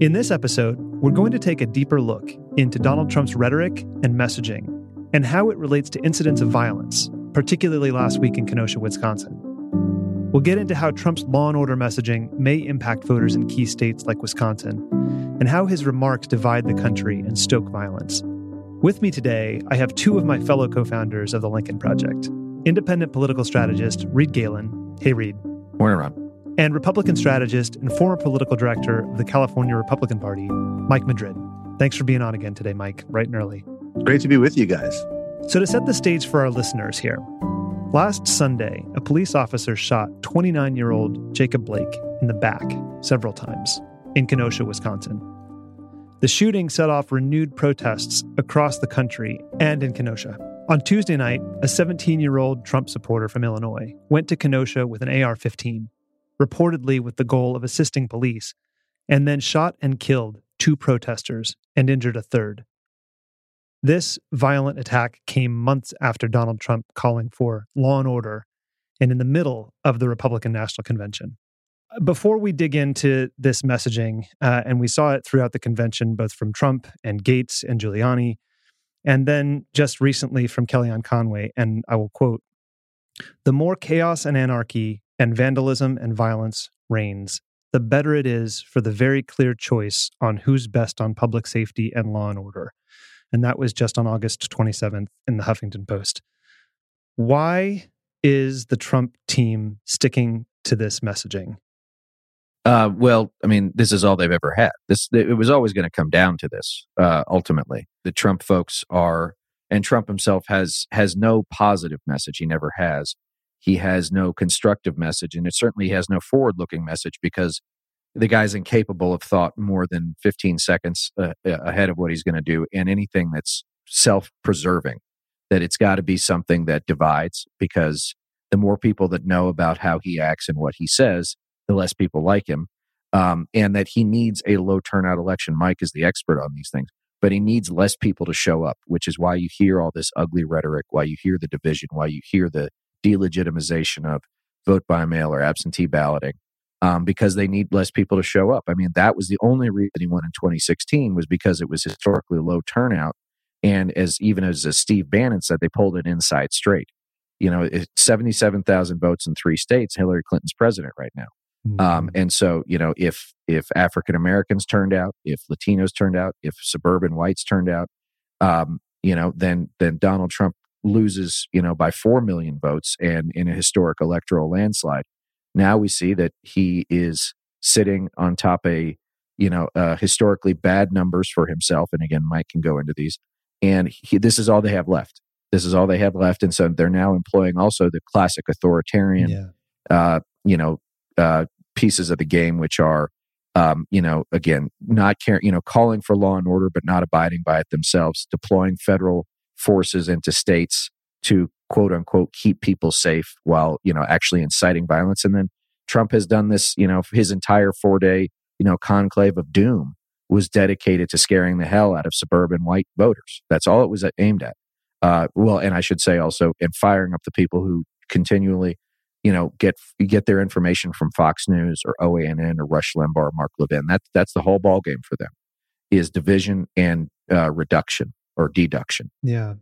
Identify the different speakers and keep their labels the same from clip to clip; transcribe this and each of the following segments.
Speaker 1: In this episode, we're going to take a deeper look into Donald Trump's rhetoric and messaging and how it relates to incidents of violence, particularly last week in Kenosha, Wisconsin. We'll get into how Trump's law and order messaging may impact voters in key states like Wisconsin and how his remarks divide the country and stoke violence. With me today, I have two of my fellow co founders of the Lincoln Project independent political strategist Reed Galen. Hey, Reed.
Speaker 2: Morning, Ron.
Speaker 1: And Republican strategist and former political director of the California Republican Party, Mike Madrid. Thanks for being on again today, Mike, right and early.
Speaker 3: Great to be with you guys.
Speaker 1: So, to set the stage for our listeners here, last Sunday, a police officer shot 29 year old Jacob Blake in the back several times in Kenosha, Wisconsin. The shooting set off renewed protests across the country and in Kenosha. On Tuesday night, a 17 year old Trump supporter from Illinois went to Kenosha with an AR 15, reportedly with the goal of assisting police, and then shot and killed two protesters and injured a third. This violent attack came months after Donald Trump calling for law and order and in the middle of the Republican National Convention before we dig into this messaging, uh, and we saw it throughout the convention, both from Trump and Gaetz and Giuliani, and then just recently from Kellyanne Conway, and I will quote The more chaos and anarchy and vandalism and violence reigns, the better it is for the very clear choice on who's best on public safety and law and order. And that was just on August 27th in the Huffington Post. Why is the Trump team sticking to this messaging?
Speaker 2: Uh, well, I mean, this is all they've ever had. This it was always going to come down to this. Uh, ultimately, the Trump folks are, and Trump himself has has no positive message. He never has. He has no constructive message, and it certainly has no forward looking message because the guy's incapable of thought more than 15 seconds uh, ahead of what he's going to do, and anything that's self preserving. That it's got to be something that divides because the more people that know about how he acts and what he says, the less people like him. Um, and that he needs a low turnout election. Mike is the expert on these things, but he needs less people to show up, which is why you hear all this ugly rhetoric, why you hear the division, why you hear the delegitimization of vote by mail or absentee balloting, um, because they need less people to show up. I mean, that was the only reason he won in 2016 was because it was historically low turnout. And as even as, as Steve Bannon said, they pulled it inside straight. You know, 77,000 votes in three states. Hillary Clinton's president right now. Um, mm-hmm. Um, and so, you know, if if African Americans turned out, if Latinos turned out, if suburban whites turned out, um, you know, then then Donald Trump loses, you know, by four million votes and in a historic electoral landslide. Now we see that he is sitting on top a, you know, uh, historically bad numbers for himself. And again, Mike can go into these. And he, this is all they have left. This is all they have left. And so they're now employing also the classic authoritarian, yeah. uh, you know, uh, pieces of the game, which are, um, you know, again, not caring, you know, calling for law and order, but not abiding by it themselves, deploying federal forces into states to quote unquote keep people safe while, you know, actually inciting violence. And then Trump has done this, you know, his entire four day, you know, conclave of doom was dedicated to scaring the hell out of suburban white voters. That's all it was aimed at. Uh, well, and I should say also, and firing up the people who continually you know, get get their information from Fox News or OANN or Rush Limbaugh or Mark Levin. That's that's the whole ball game for them is division and uh, reduction or deduction.
Speaker 1: Yeah,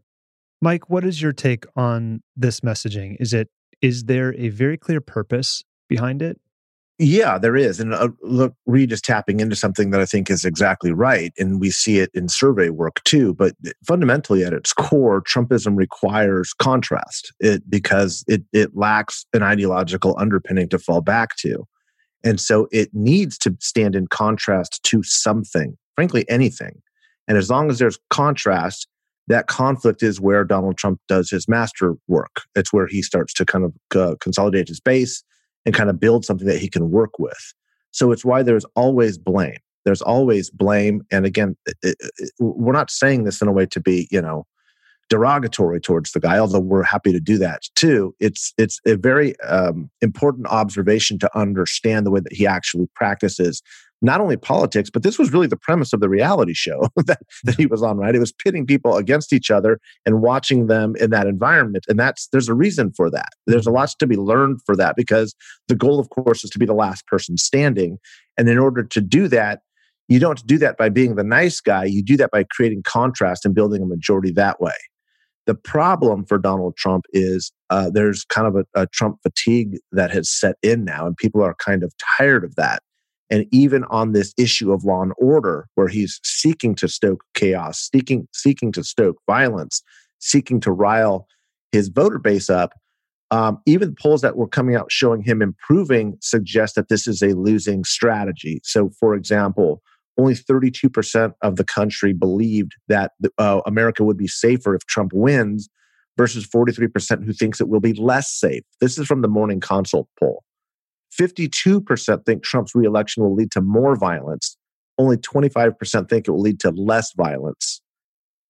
Speaker 1: Mike, what is your take on this messaging? Is it is there a very clear purpose behind it?
Speaker 3: Yeah, there is. And uh, look, Reed is tapping into something that I think is exactly right. And we see it in survey work too. But fundamentally, at its core, Trumpism requires contrast it, because it, it lacks an ideological underpinning to fall back to. And so it needs to stand in contrast to something, frankly, anything. And as long as there's contrast, that conflict is where Donald Trump does his master work. It's where he starts to kind of uh, consolidate his base and kind of build something that he can work with. So it's why there's always blame. There's always blame. And again, it, it, we're not saying this in a way to be, you know, derogatory towards the guy, although we're happy to do that too. It's it's a very um, important observation to understand the way that he actually practices not only politics, but this was really the premise of the reality show that, that he was on, right? It was pitting people against each other and watching them in that environment. And that's there's a reason for that. There's a lot to be learned for that because the goal, of course, is to be the last person standing. And in order to do that, you don't do that by being the nice guy. You do that by creating contrast and building a majority that way. The problem for Donald Trump is uh, there's kind of a, a Trump fatigue that has set in now, and people are kind of tired of that. And even on this issue of law and order, where he's seeking to stoke chaos, seeking, seeking to stoke violence, seeking to rile his voter base up, um, even polls that were coming out showing him improving suggest that this is a losing strategy. So, for example, only 32% of the country believed that uh, America would be safer if Trump wins versus 43% who thinks it will be less safe. This is from the Morning Consult poll. 52% think Trump's reelection will lead to more violence. Only 25% think it will lead to less violence.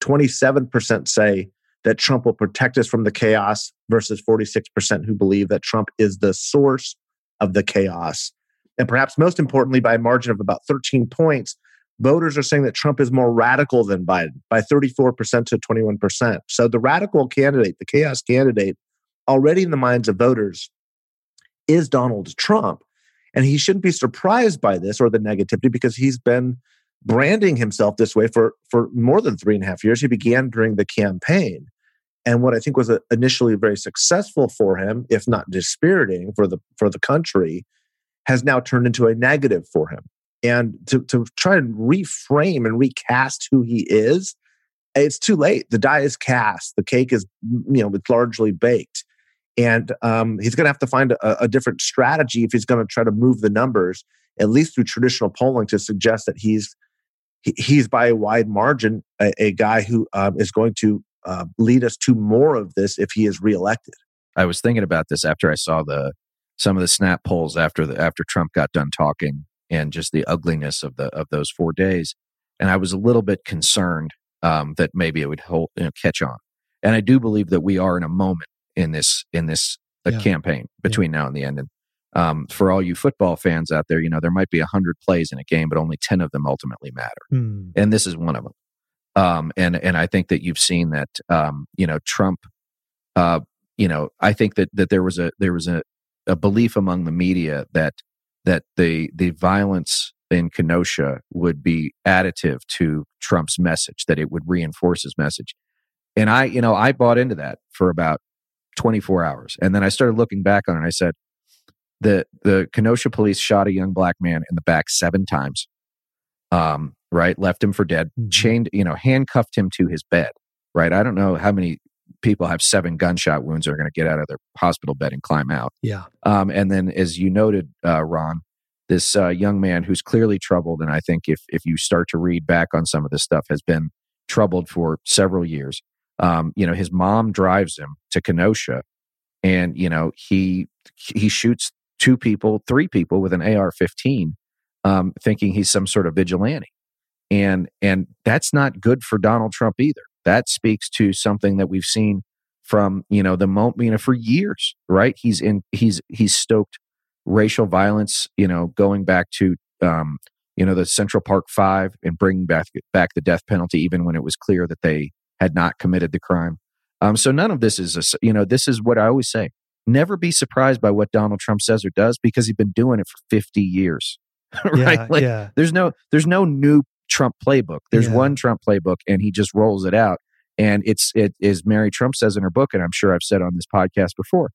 Speaker 3: 27% say that Trump will protect us from the chaos versus 46% who believe that Trump is the source of the chaos. And perhaps most importantly, by a margin of about 13 points, voters are saying that Trump is more radical than Biden by 34% to 21%. So the radical candidate, the chaos candidate, already in the minds of voters is Donald Trump. And he shouldn't be surprised by this or the negativity because he's been branding himself this way for, for more than three and a half years. He began during the campaign. And what I think was initially very successful for him, if not dispiriting for the for the country, has now turned into a negative for him. And to, to try and reframe and recast who he is, it's too late. The die is cast. The cake is, you know, it's largely baked. And um, he's going to have to find a, a different strategy if he's going to try to move the numbers, at least through traditional polling, to suggest that he's he's by a wide margin a, a guy who um, is going to uh, lead us to more of this if he is reelected.
Speaker 2: I was thinking about this after I saw the some of the snap polls after the after Trump got done talking and just the ugliness of the of those four days, and I was a little bit concerned um, that maybe it would hold, you know, catch on. And I do believe that we are in a moment in this in this uh, yeah. campaign between yeah. now and the end. And um, for all you football fans out there, you know there might be a hundred plays in a game, but only ten of them ultimately matter, mm. and this is one of them. Um, and and I think that you've seen that um, you know Trump. Uh, you know, I think that that there was a there was a a belief among the media that that the the violence in Kenosha would be additive to Trump's message, that it would reinforce his message. And I, you know, I bought into that for about 24 hours. And then I started looking back on it and I said, the the Kenosha police shot a young black man in the back seven times. Um, right, left him for dead, mm-hmm. chained, you know, handcuffed him to his bed. Right. I don't know how many people have seven gunshot wounds are going to get out of their hospital bed and climb out.
Speaker 1: Yeah.
Speaker 2: Um, and then, as you noted, uh, Ron, this uh, young man who's clearly troubled, and I think if if you start to read back on some of this stuff, has been troubled for several years. Um, you know, his mom drives him to Kenosha, and you know he he shoots two people, three people with an AR-15, um, thinking he's some sort of vigilante, and and that's not good for Donald Trump either. That speaks to something that we've seen from you know the moment you know for years right? He's in he's he's stoked racial violence you know going back to um you know the central park five and bringing back back the death penalty even when it was clear that they had not committed the crime um so none of this is a you know this is what i always say never be surprised by what donald trump says or does because he's been doing it for 50 years right
Speaker 1: yeah,
Speaker 2: like
Speaker 1: yeah.
Speaker 2: there's no there's no new Trump playbook. There's yeah. one Trump playbook, and he just rolls it out. And it's it is Mary Trump says in her book, and I'm sure I've said on this podcast before.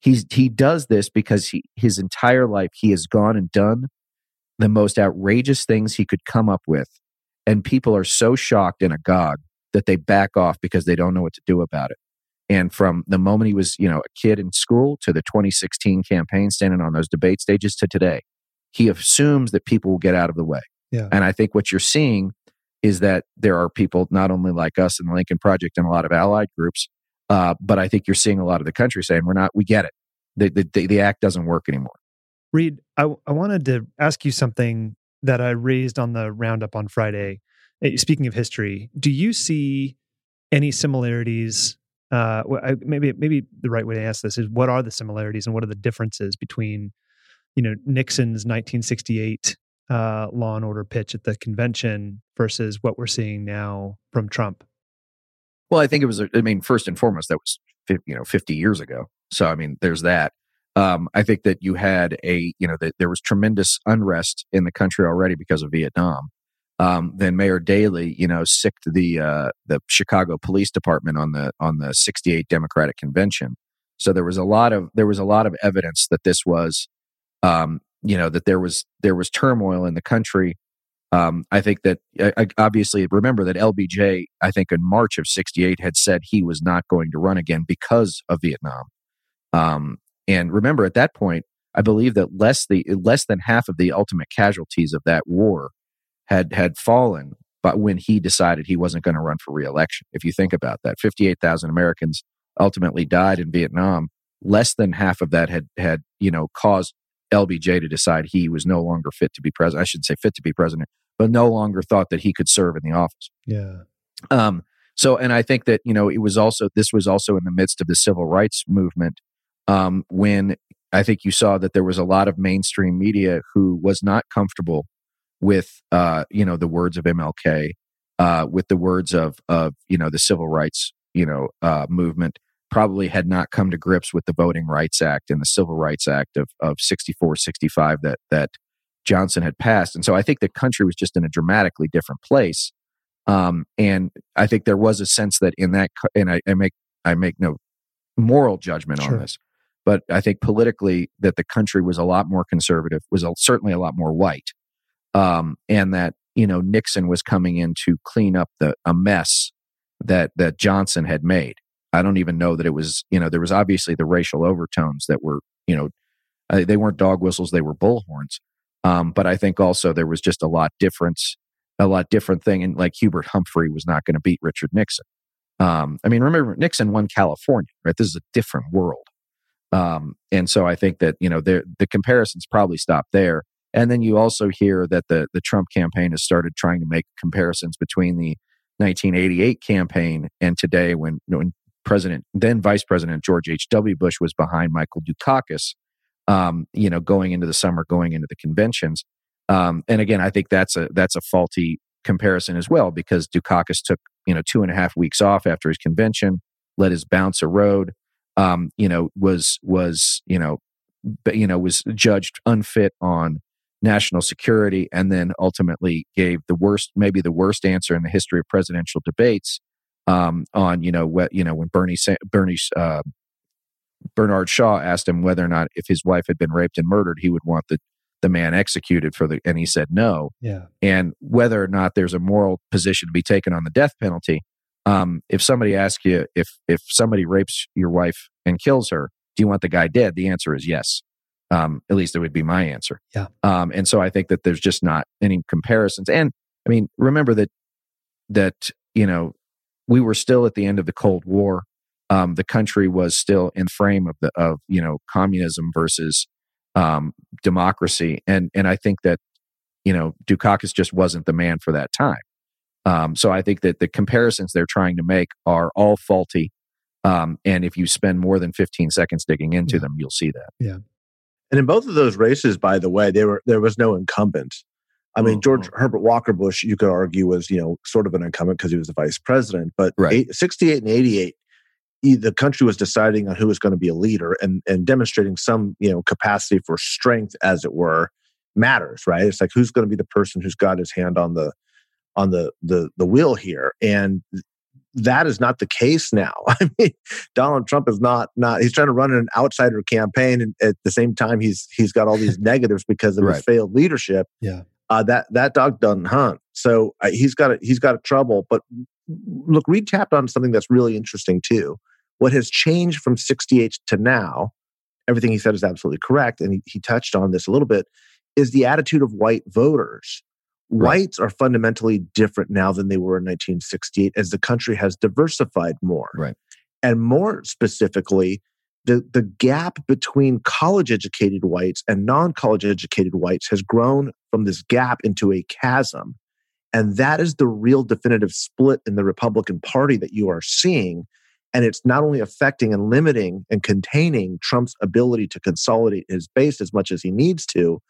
Speaker 2: He's he does this because he his entire life he has gone and done the most outrageous things he could come up with, and people are so shocked and agog that they back off because they don't know what to do about it. And from the moment he was, you know, a kid in school to the 2016 campaign, standing on those debate stages to today, he assumes that people will get out of the way.
Speaker 1: Yeah.
Speaker 2: And I think what you're seeing is that there are people not only like us in the Lincoln Project and a lot of allied groups, uh, but I think you're seeing a lot of the country saying we're not, we get it. The, the, the, the act doesn't work anymore.
Speaker 1: Reed, I, I wanted to ask you something that I raised on the roundup on Friday. Eh, Speaking of history, do you see any similarities? Uh, maybe maybe the right way to ask this is what are the similarities and what are the differences between, you know, Nixon's 1968 uh, law and order pitch at the convention versus what we're seeing now from Trump?
Speaker 2: Well, I think it was. I mean, first and foremost, that was you know fifty years ago. So I mean, there's that. Um, I think that you had a you know that there was tremendous unrest in the country already because of Vietnam. Um, then Mayor Daley, you know, sicked the uh, the Chicago Police Department on the on the '68 Democratic Convention. So there was a lot of there was a lot of evidence that this was, um, you know, that there was there was turmoil in the country. Um, I think that I, obviously remember that LBJ, I think in March of '68, had said he was not going to run again because of Vietnam. Um, and remember, at that point, I believe that less the less than half of the ultimate casualties of that war had had fallen, but when he decided he wasn't going to run for reelection. If you think about that, 58,000 Americans ultimately died in Vietnam. Less than half of that had had you know caused LBJ to decide he was no longer fit to be president. I shouldn't say fit to be president, but no longer thought that he could serve in the office.
Speaker 1: Yeah.
Speaker 2: Um, so, and I think that you know it was also this was also in the midst of the civil rights movement um, when I think you saw that there was a lot of mainstream media who was not comfortable with uh, you know the words of MLK, uh, with the words of of you know the civil rights you know uh, movement. Probably had not come to grips with the Voting Rights Act and the Civil Rights Act of of 64, 65 that that Johnson had passed, and so I think the country was just in a dramatically different place. Um, and I think there was a sense that in that, and I, I make I make no moral judgment
Speaker 1: Sure.
Speaker 2: on this, but I think politically that the country was a lot more conservative, was a, certainly a lot more white, um, and that you know Nixon was coming in to clean up the a mess that that Johnson had made. I don't even know that it was you know there was obviously the racial overtones that were you know uh, they weren't dog whistles they were bullhorns, um, but I think also there was just a lot difference a lot different thing and like Hubert Humphrey was not going to beat Richard Nixon. Um, I mean, remember Nixon won California, right? This is a different world. Um, and so I think that, you know, there, the comparisons probably stop there. And then you also hear that the, the Trump campaign has started trying to make comparisons between the 1988 campaign and today when, when President, then Vice President George H.W. Bush was behind Michael Dukakis, um, you know, going into the summer, going into the conventions. Um, and again, I think that's a that's a faulty comparison as well because Dukakis took you know two and a half weeks off after his convention, let his bounce erode. Um, you know, was was you know, you know, was judged unfit on national security, and then ultimately gave the worst, maybe the worst answer in the history of presidential debates um, on you know what you know when Bernie Bernie uh, Bernard Shaw asked him whether or not if his wife had been raped and murdered, he would want the the man executed for the, and he said no
Speaker 1: Yeah.
Speaker 2: and whether or not there's a moral position to be taken on the death penalty. Um, if somebody asks you if if somebody rapes your wife and kills her, do you want the guy dead? The answer is yes. Um, at least it would be my answer.
Speaker 1: Yeah.
Speaker 2: Um, and so I think that there's just not any comparisons. And I mean, remember that that you know we were still at the end of the Cold War. Um, the country was still in frame of the of you know communism versus um, democracy, and and I think that you know, Dukakis just wasn't the man for that time. Um, so I think that the comparisons they're trying to make are all faulty. Um, and if you spend more than 15 seconds digging into
Speaker 1: Yeah.
Speaker 2: them, you'll see that.
Speaker 3: And in both of those races, by the way, there were there was no incumbent. I mean, George
Speaker 2: Mm-hmm.
Speaker 3: Herbert Walker Bush, you could argue, was you know sort of an incumbent because he was the vice president. But
Speaker 2: Right.
Speaker 3: eight, 68 and 88, e- the country was deciding on who was going to be a leader and and demonstrating some you know capacity for strength, as it were, matters. Right? It's like who's going to be the person who's got his hand on the on the the the wheel here, and that is not the case now. I mean, Donald Trump is not not he's trying to run an outsider campaign and at the same time he's he's got all these negatives because of his failed leadership.
Speaker 1: Yeah.
Speaker 3: Uh, that that dog doesn't hunt. So uh, he's got a, he's got a trouble. But look, Reed tapped on something that's really interesting too. What has changed from 68 to now, everything he said is absolutely correct. And he, he touched on this a little bit, is the attitude of white voters.
Speaker 2: Right.
Speaker 3: Whites are fundamentally different now than they were in 1968 as the country has diversified more.
Speaker 2: Right.
Speaker 3: And more specifically, the, the gap between college educated whites and non college educated whites has grown from this gap into a chasm. And that is the real definitive split in the Republican Party that you are seeing. And it's not only affecting and limiting and containing Trump's ability to consolidate his base as much as he needs to,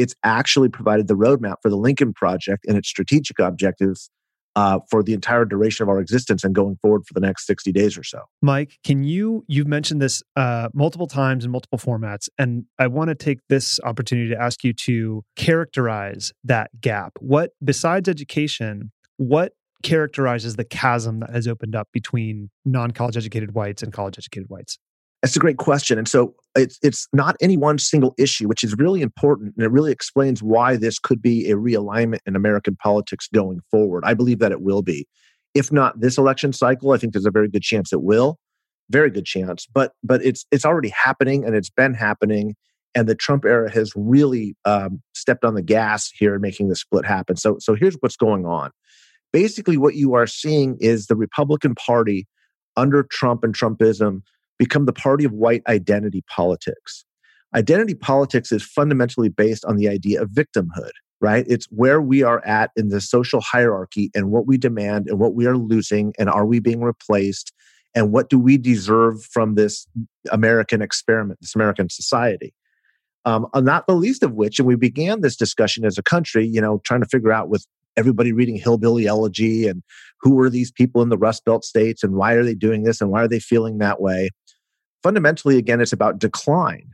Speaker 3: it's actually provided the roadmap for the Lincoln Project and its strategic objectives uh, for the entire duration of our existence and going forward for the next 60 days or so.
Speaker 1: Mike, can you, you've mentioned this uh, multiple times in multiple formats, and I want to take this opportunity to ask you to characterize that gap. What, besides education, what characterizes the chasm that has opened up between non college educated whites and college educated whites?
Speaker 3: That's a great question. And so it's it's not any one single issue, which is really important, and it really explains why this could be a realignment in American politics going forward. I believe that it will be. If not this election cycle, I think there's a very good chance it will. Very good chance. But but it's it's already happening and it's been happening. And the Trump era has really um, stepped on the gas here in making this split happen. So so here's what's going on. Basically, what you are seeing is the Republican Party under Trump and Trumpism become the party of white identity politics. Identity politics is fundamentally based on the idea of victimhood, right? It's where we are at in the social hierarchy and what we demand and what we are losing and are we being replaced and what do we deserve from this American experiment, this American society. Um, not the least of which, and we began this discussion as a country, you know, trying to figure out with everybody reading hillbilly elegy and who are these people in the rust belt states and why are they doing this and why are they feeling that way fundamentally, again, it's about decline,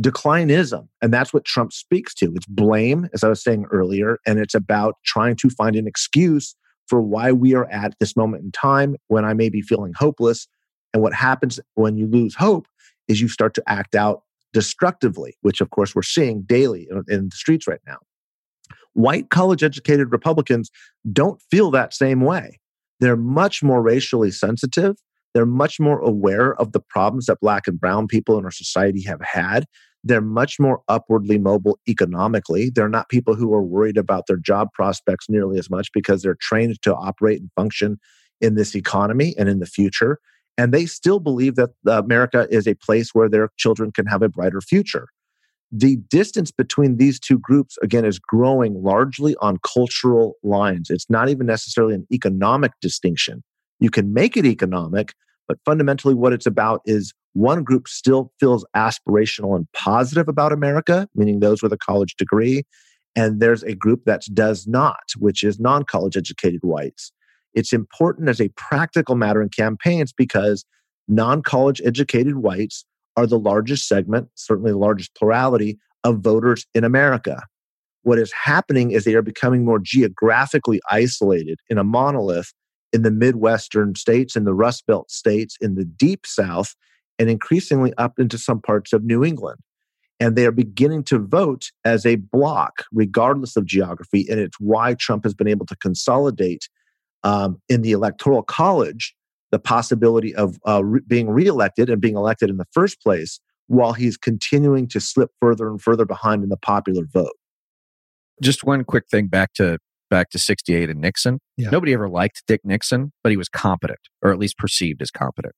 Speaker 3: declinism. And that's what Trump speaks to. It's blame, as I was saying earlier, and it's about trying to find an excuse for why we are at this moment in time when I may be feeling hopeless. And what happens when you lose hope is you start to act out destructively, which of course we're seeing daily in, the streets right now. White college educated Republicans don't feel that same way. They're much more racially sensitive. They're much more aware of the problems that Black and Brown people in our society have had. They're much more upwardly mobile economically. They're not people who are worried about their job prospects nearly as much because they're trained to operate and function in this economy and in the future. And they still believe that uh, America is a place where their children can have a brighter future. The distance between these two groups, again, is growing largely on cultural lines. It's not even necessarily an economic distinction. You can make it economic, but fundamentally, what it's about is one group still feels aspirational and positive about America, meaning those with a college degree. And there's a group that does not, which is non college educated whites. It's important as a practical matter in campaigns because non college educated whites are the largest segment, certainly the largest plurality of voters in America. What is happening is they are becoming more geographically isolated in a monolith in the Midwestern states, in the Rust Belt states, in the deep South, and increasingly up into some parts of New England. And they are beginning to vote as a block, regardless of geography. And it's why Trump has been able to consolidate um, in the Electoral College the possibility of uh, re- being reelected and being elected in the first place while he's continuing to slip further and further behind in the popular vote.
Speaker 2: Just one quick thing back to back to 68 and Nixon. Yeah. Nobody ever liked Dick Nixon, but he was competent, or at least perceived as competent.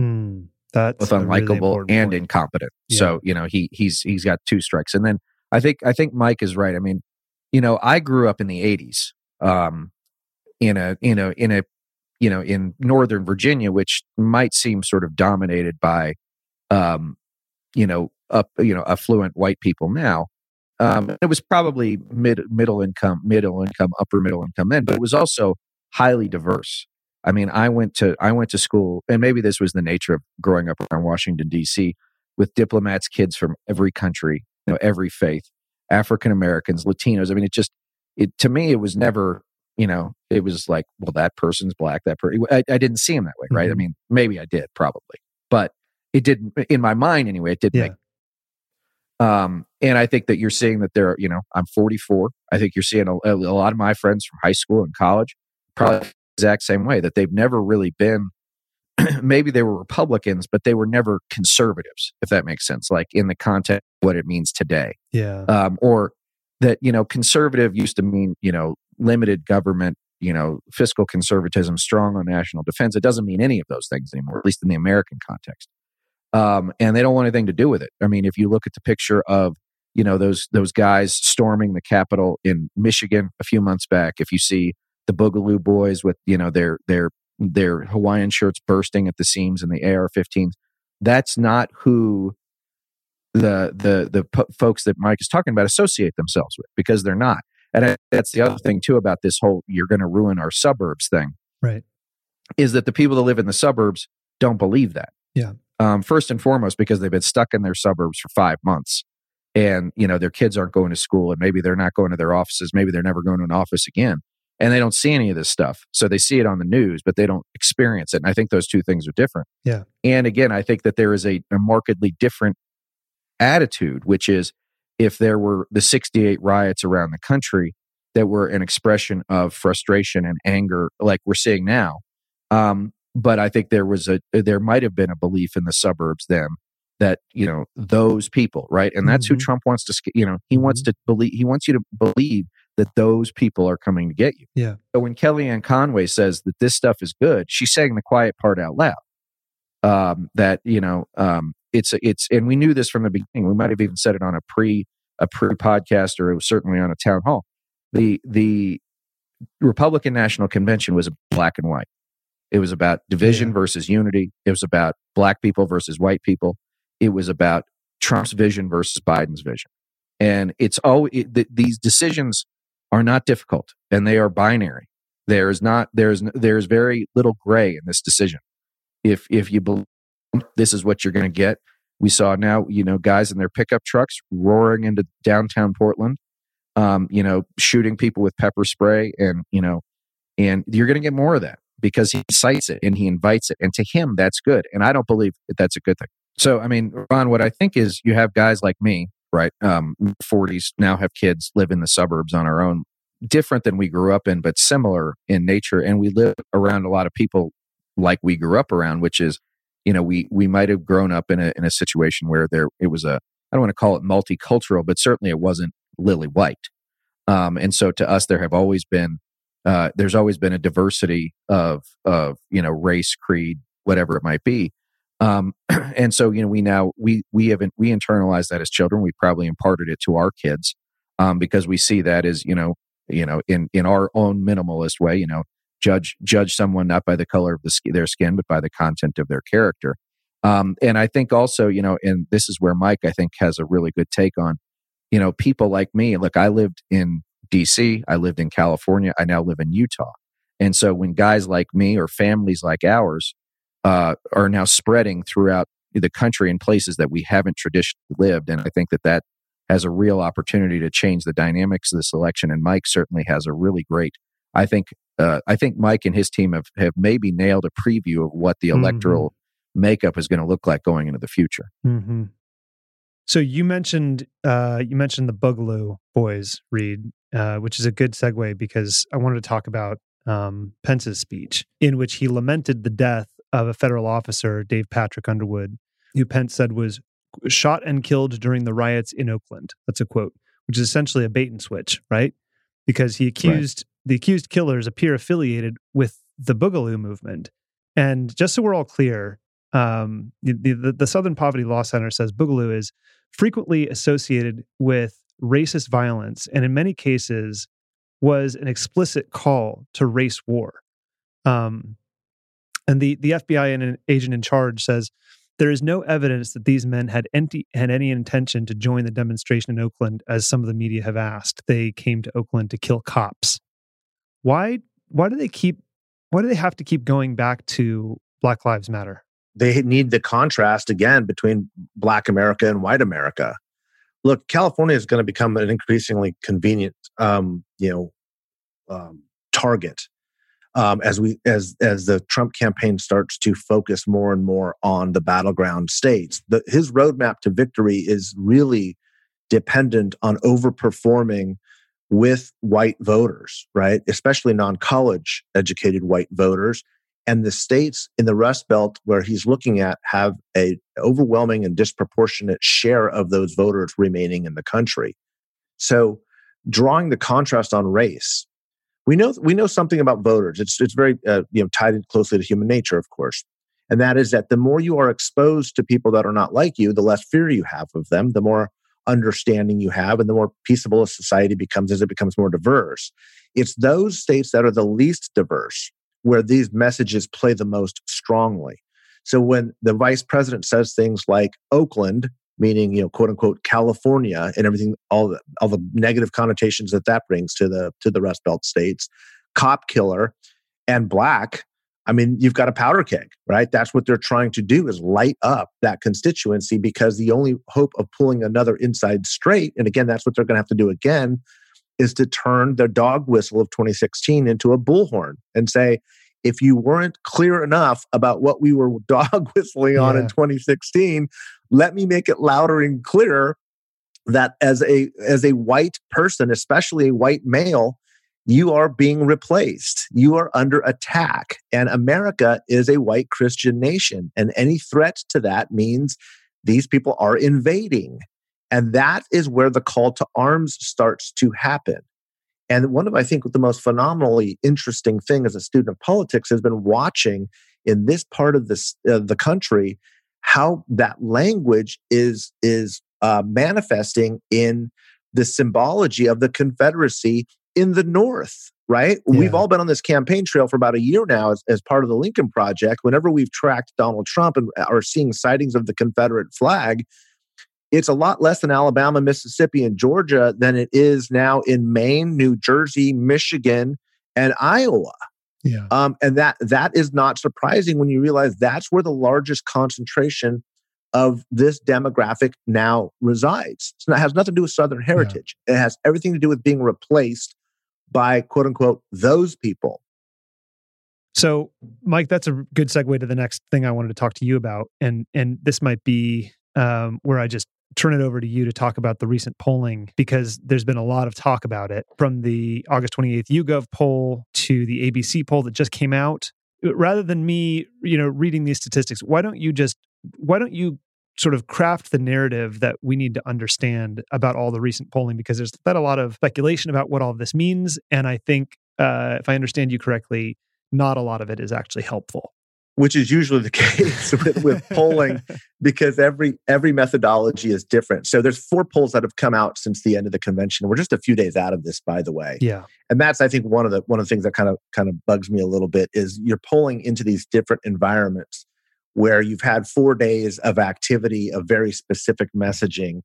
Speaker 1: Mm, that's
Speaker 2: both unlikable really and point. incompetent. Yeah. So, you know, he he's he's got two strikes. And then I think I think Mike is right. I mean, you know, I grew up in the 80s um in a you know in a you know in northern Virginia which might seem sort of dominated by um you know up you know affluent white people now um, it was probably mid middle income, middle income, upper middle income then, but it was also highly diverse. I mean, I went to I went to school, and maybe this was the nature of growing up around Washington D.C. with diplomats, kids from every country, you know, every faith, African Americans, Latinos. I mean, it just it to me, it was never, you know, it was like, well, that person's black, that person. I, I didn't see him that way, right? Mm-hmm. I mean, maybe I did, probably, but it didn't in my mind anyway. It didn't yeah. make um, and I think that you're seeing that there, you know, I'm 44. I think you're seeing a, a lot of my friends from high school and college, probably the exact same way that they've never really been. maybe they were Republicans, but they were never conservatives, if that makes sense. Like in the context of what it means today.
Speaker 1: Yeah.
Speaker 2: Um, or that you know, conservative used to mean you know limited government, you know, fiscal conservatism, strong on national defense. It doesn't mean any of those things anymore, at least in the American context. Um, and they don't want anything to do with it. I mean, if you look at the picture of you know those those guys storming the Capitol in Michigan a few months back, if you see the Boogaloo Boys with you know their their their Hawaiian shirts bursting at the seams and the AR-15s, that's not who the the the p- folks that Mike is talking about associate themselves with because they're not. And I, that's the other thing too about this whole "you're going to ruin our suburbs" thing,
Speaker 1: right?
Speaker 2: Is that the people that live in the suburbs don't believe that?
Speaker 1: Yeah.
Speaker 2: Um, first and foremost, because they've been stuck in their suburbs for five months, and you know their kids aren't going to school, and maybe they're not going to their offices, maybe they're never going to an office again, and they don't see any of this stuff. So they see it on the news, but they don't experience it. And I think those two things are different.
Speaker 1: Yeah.
Speaker 2: And again, I think that there is a, a markedly different attitude, which is if there were the 68 riots around the country that were an expression of frustration and anger, like we're seeing now. Um, but I think there was a, there might have been a belief in the suburbs then that, you know, those people, right? And that's
Speaker 1: mm-hmm.
Speaker 2: who Trump wants to, you know, he mm-hmm. wants to believe, he wants you to believe that those people are coming to get you.
Speaker 1: Yeah.
Speaker 2: So when Kellyanne Conway says that this stuff is good, she's saying the quiet part out loud. Um, that, you know, um, it's it's and we knew this from the beginning. We might have even said it on a pre a pre podcast or it was certainly on a town hall. The the Republican National Convention was black and white. It was about division yeah. versus unity. It was about black people versus white people. It was about Trump's vision versus Biden's vision. And it's all it, th- these decisions are not difficult and they are binary. There is not there's there's very little gray in this decision. If if you believe this is what you're going to get. We saw now, you know, guys in their pickup trucks roaring into downtown Portland, um, you know, shooting people with pepper spray, and you know, and you're going to get more of that because he cites it and he invites it, and to him that's good, and I don't believe that that's a good thing. So, I mean, Ron, what I think is you have guys like me, right, um, 40s now have kids, live in the suburbs on our own, different than we grew up in, but similar in nature, and we live around a lot of people like we grew up around, which is you know we we might have grown up in a in a situation where there it was a I don't want to call it multicultural, but certainly it wasn't lily white. Um, and so to us, there have always been uh, there's always been a diversity of of you know race, creed, whatever it might be. Um, and so you know we now we we haven't we internalized that as children. We probably imparted it to our kids um, because we see that as you know you know in in our own minimalist way. You know judge judge someone not by the color of the, their skin, but by the content of their character. Um, and I think also, you know, and this is where Mike, I think, has a really good take on, you know, people like me. Look, I lived in DC, I lived in California, I now live in Utah. And so when guys like me or families like ours uh, are now spreading throughout the country in places that we haven't traditionally lived, and I think that that has a real opportunity to change the dynamics of this election. And Mike certainly has a really great, I think, uh, I think Mike and his team have, have maybe nailed a preview of what the mm-hmm. electoral makeup is going to look like going into the future.
Speaker 1: Mm-hmm. So you mentioned uh, you mentioned the Boogaloo Boys, Reed, uh, which is a good segue because I wanted to talk about um, Pence's speech in which he lamented the death of a federal officer, Dave Patrick Underwood, who Pence said was shot and killed during the riots in Oakland. That's a quote, which is essentially a bait and switch, right? Because he accused the accused killers appear affiliated with the Boogaloo movement. And just so we're all clear, um, the, the, the Southern Poverty Law Center says Boogaloo is frequently associated with racist violence and in many cases was an explicit call to race war. Um, and the, the FBI and an agent in charge says there is no evidence that these men had any, had any intention to join the demonstration in Oakland, as some of the media have asked. They came to Oakland to kill cops why why do they keep why do they have to keep going back to Black Lives Matter?
Speaker 3: They need the contrast again between Black America and White America. Look, California is going to become an increasingly convenient, um, you know, um, target um, as we as as the Trump campaign starts to focus more and more on the battleground states. The, his roadmap to victory is really dependent on overperforming with white voters, right? Especially non college educated white voters. And the states in the Rust Belt where he's looking at have a overwhelming and disproportionate share of those voters remaining in the country. So, drawing the contrast on race, we know we know something about voters. It's it's very uh, you know tied closely to human nature, of course. And that is that the more you are exposed to people that are not like you, the less fear you have of them, the more understanding you have, and the more peaceable a society becomes as it becomes more diverse. It's those states that are the least diverse where these messages play the most strongly. So when the vice president says things like Oakland, meaning you know quote unquote California and everything, all the all the negative connotations that that brings to the to the Rust Belt states, cop killer, and black. I mean, you've got a powder keg, right? That's what they're trying to do is light up that constituency because the only hope of pulling another inside straight, and again, that's what they're going to have to do again, is to turn the dog whistle of 2016 into a bullhorn and say, if you weren't clear enough about what we were dog whistling on yeah. in 2016, let me make it louder and clearer that as a as a white person, especially a white male, you are being replaced. You are under attack. And America is a white Christian nation. And any threat to that means these people are invading. And that is where the call to arms starts to happen. And one of, I think, the most phenomenally interesting thing as a student of politics has been watching in this part of this, uh, the country how that language is, is uh, manifesting in the symbology of the Confederacy in the North, right? Yeah. We've all been on this campaign trail for about a year now as, as part of the Lincoln Project. Whenever we've tracked Donald Trump and are seeing sightings of the Confederate flag, it's a lot less in Alabama, Mississippi, and Georgia than it is now in Maine, New Jersey, Michigan, and Iowa.
Speaker 1: Yeah.
Speaker 3: Um, and that that is not surprising when you realize that's where the largest concentration of this demographic now resides. So it has nothing to do with Southern heritage. Yeah. It has everything to do with being replaced by quote unquote those people.
Speaker 1: So, Mike, that's a good segue to the next thing I wanted to talk to you about, and and this might be um, where I just turn it over to you to talk about the recent polling because there's been a lot of talk about it from the August 28th YouGov poll to the ABC poll that just came out. Rather than me, you know, reading these statistics, why don't you just why don't you sort of craft the narrative that we need to understand about all the recent polling because there's been a lot of speculation about what all this means and I think uh, if I understand you correctly, not a lot of it is actually helpful
Speaker 3: which is usually the case with, with polling because every every methodology is different. So there's four polls that have come out since the end of the convention. We're just a few days out of this by the way.
Speaker 1: Yeah.
Speaker 3: And that's i think one of the one of the things that kind of kind of bugs me a little bit is you're polling into these different environments where you've had four days of activity of very specific messaging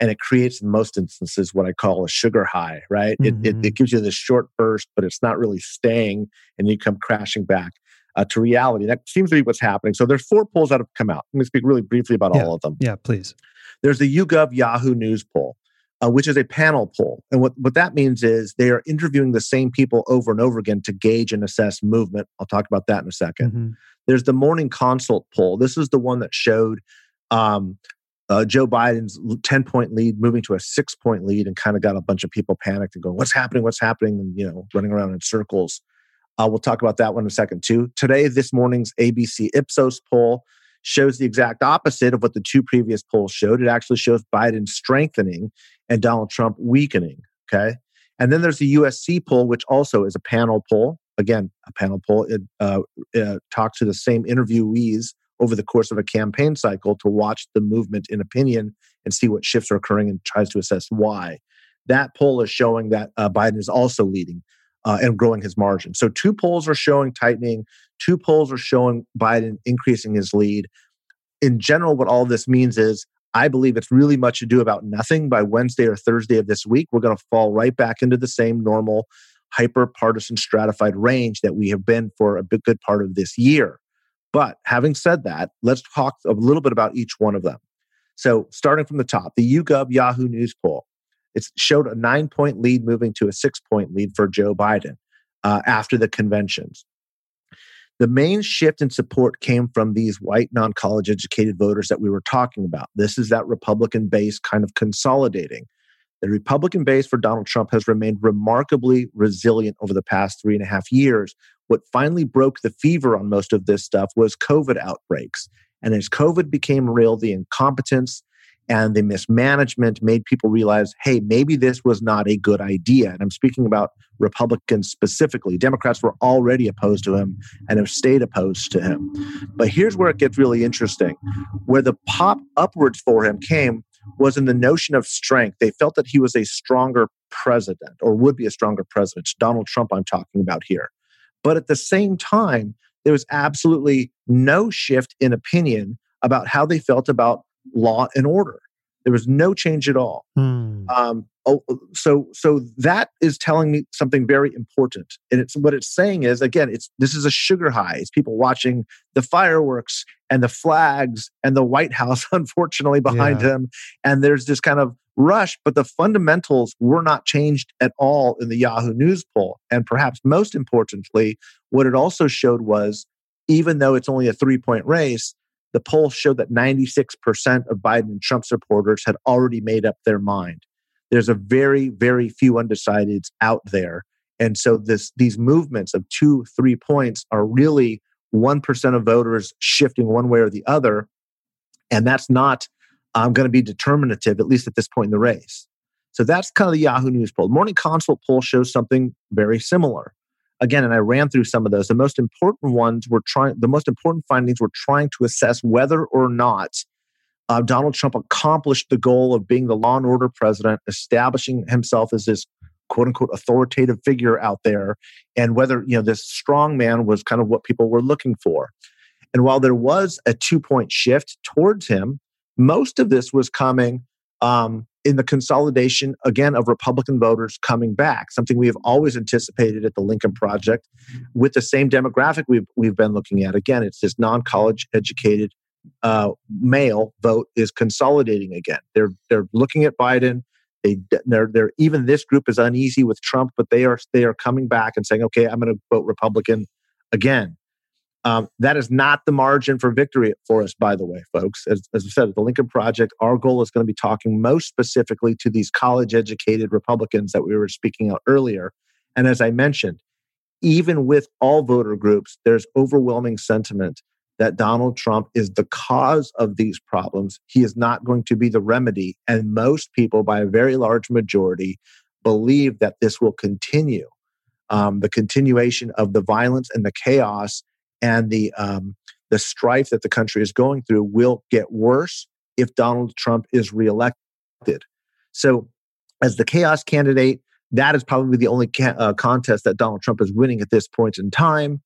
Speaker 3: and it creates in most instances what i call a sugar high right? Mm-hmm. it, it, mm-hmm. it gives you this short burst but it's not really staying and you come crashing back uh, to reality. That seems to be what's happening. So there's four polls that have come out. Let me speak really briefly about
Speaker 1: yeah.
Speaker 3: all of them.
Speaker 1: Yeah, please.
Speaker 3: There's the YouGov Yahoo News poll, uh, which is a panel poll. And what, what that means is they are interviewing the same people over and over again to gauge and assess movement. I'll talk about that in a 2nd mm-hmm. There's the Morning Consult poll. This is the one that showed um, uh, Joe Biden's 10 point lead moving to a six point lead and kind of got a bunch of people panicked and going, What's happening? What's happening? And, you know, running around in circles. Uh, we'll talk about that one in a second too. Today, this morning's ABC Ipsos poll shows the exact opposite of what the two previous polls showed. It actually shows Biden strengthening and Donald Trump weakening. Okay. And then there's the USC poll, which also is a panel poll. Again, a panel poll. It uh, talks to the same interviewees over the course of a campaign cycle to watch the movement in opinion and see what shifts are occurring and tries to assess why. That poll is showing that uh, Biden is also leading uh, and growing his margin. So two polls are showing tightening, two polls are showing Biden increasing his lead. In general, what all this means is I believe it's really much to do about nothing. By Wednesday or Thursday of this week, we're going to fall right back into the same normal, hyper partisan stratified range that we have been for a good part of this year. But having said that, let's talk a little bit about each one of them. So, starting from the top, the YouGov Yahoo News poll. It showed a nine point lead moving to a six point lead for Joe Biden uh, after the conventions. The main shift in support came from these white, non college educated voters that we were talking about. This is that Republican base kind of consolidating. The Republican base for Donald Trump has remained remarkably resilient over the past three and a half years. What finally broke the fever on most of this stuff was COVID outbreaks. And as COVID became real, the incompetence and the mismanagement made people realize, hey, maybe this was not a good idea. And I'm speaking about Republicans specifically. Democrats were already opposed to him and have stayed opposed to him. But here's where it gets really interesting. Where the pop upwards for him came was in the notion of strength. They felt that he was a stronger president or would be a stronger president. It's Donald Trump, I'm talking about here. But at the same time, there was absolutely no shift in opinion about how they felt about law and order. There was no change at all. Hmm. Um, oh, so so that is telling me something very important, and it's what it's saying is again, it's this is a sugar high. It's people watching the fireworks and the flags and the White House, unfortunately, behind yeah. him, and there's this kind of rush, but the fundamentals were not changed at all in the Yahoo News poll. And perhaps most importantly, what it also showed was even though it's only a three point race, the poll showed that 96% of Biden and Trump supporters had already made up their mind. There's a very, very few undecideds out there. And so this these movements of two, three points are really 1% of voters shifting one way or the other. And that's not um, going to be determinative, at least at this point in the race. So that's kind of the Yahoo News poll. Morning Consult poll shows something very similar again, and I ran through some of those. The most important ones were trying, the most important findings were trying to assess whether or not uh, Donald Trump accomplished the goal of being the law and order president, establishing himself as this quote unquote authoritative figure out there, and whether you know this strong man was kind of what people were looking for. And while there was a two point shift towards him, most of this was coming um, in the consolidation again of Republican voters coming back, something we have always anticipated at the Lincoln Project with the same demographic we've, we've been looking at. Again, it's this non college educated uh, male vote is consolidating again. They're, they're looking at Biden. They, they're, they're, even this group is uneasy with Trump, but they are, they are coming back and saying, okay, I'm going to vote Republican again. Um, that is not the margin for victory for us, by the way, folks. As, as I said, at the Lincoln Project, our goal is going to be talking most specifically to these college educated Republicans that we were speaking out earlier. And as I mentioned, even with all voter groups, there's overwhelming sentiment that Donald Trump is the cause of these problems. He is not going to be the remedy. And most people, by a very large majority, believe that this will continue. Um, the continuation of the violence and the chaos and the um, the strife that the country is going through will get worse if Donald Trump is reelected. So, as the chaos candidate, that is probably the only ca- uh, contest that Donald Trump is winning at this point in time.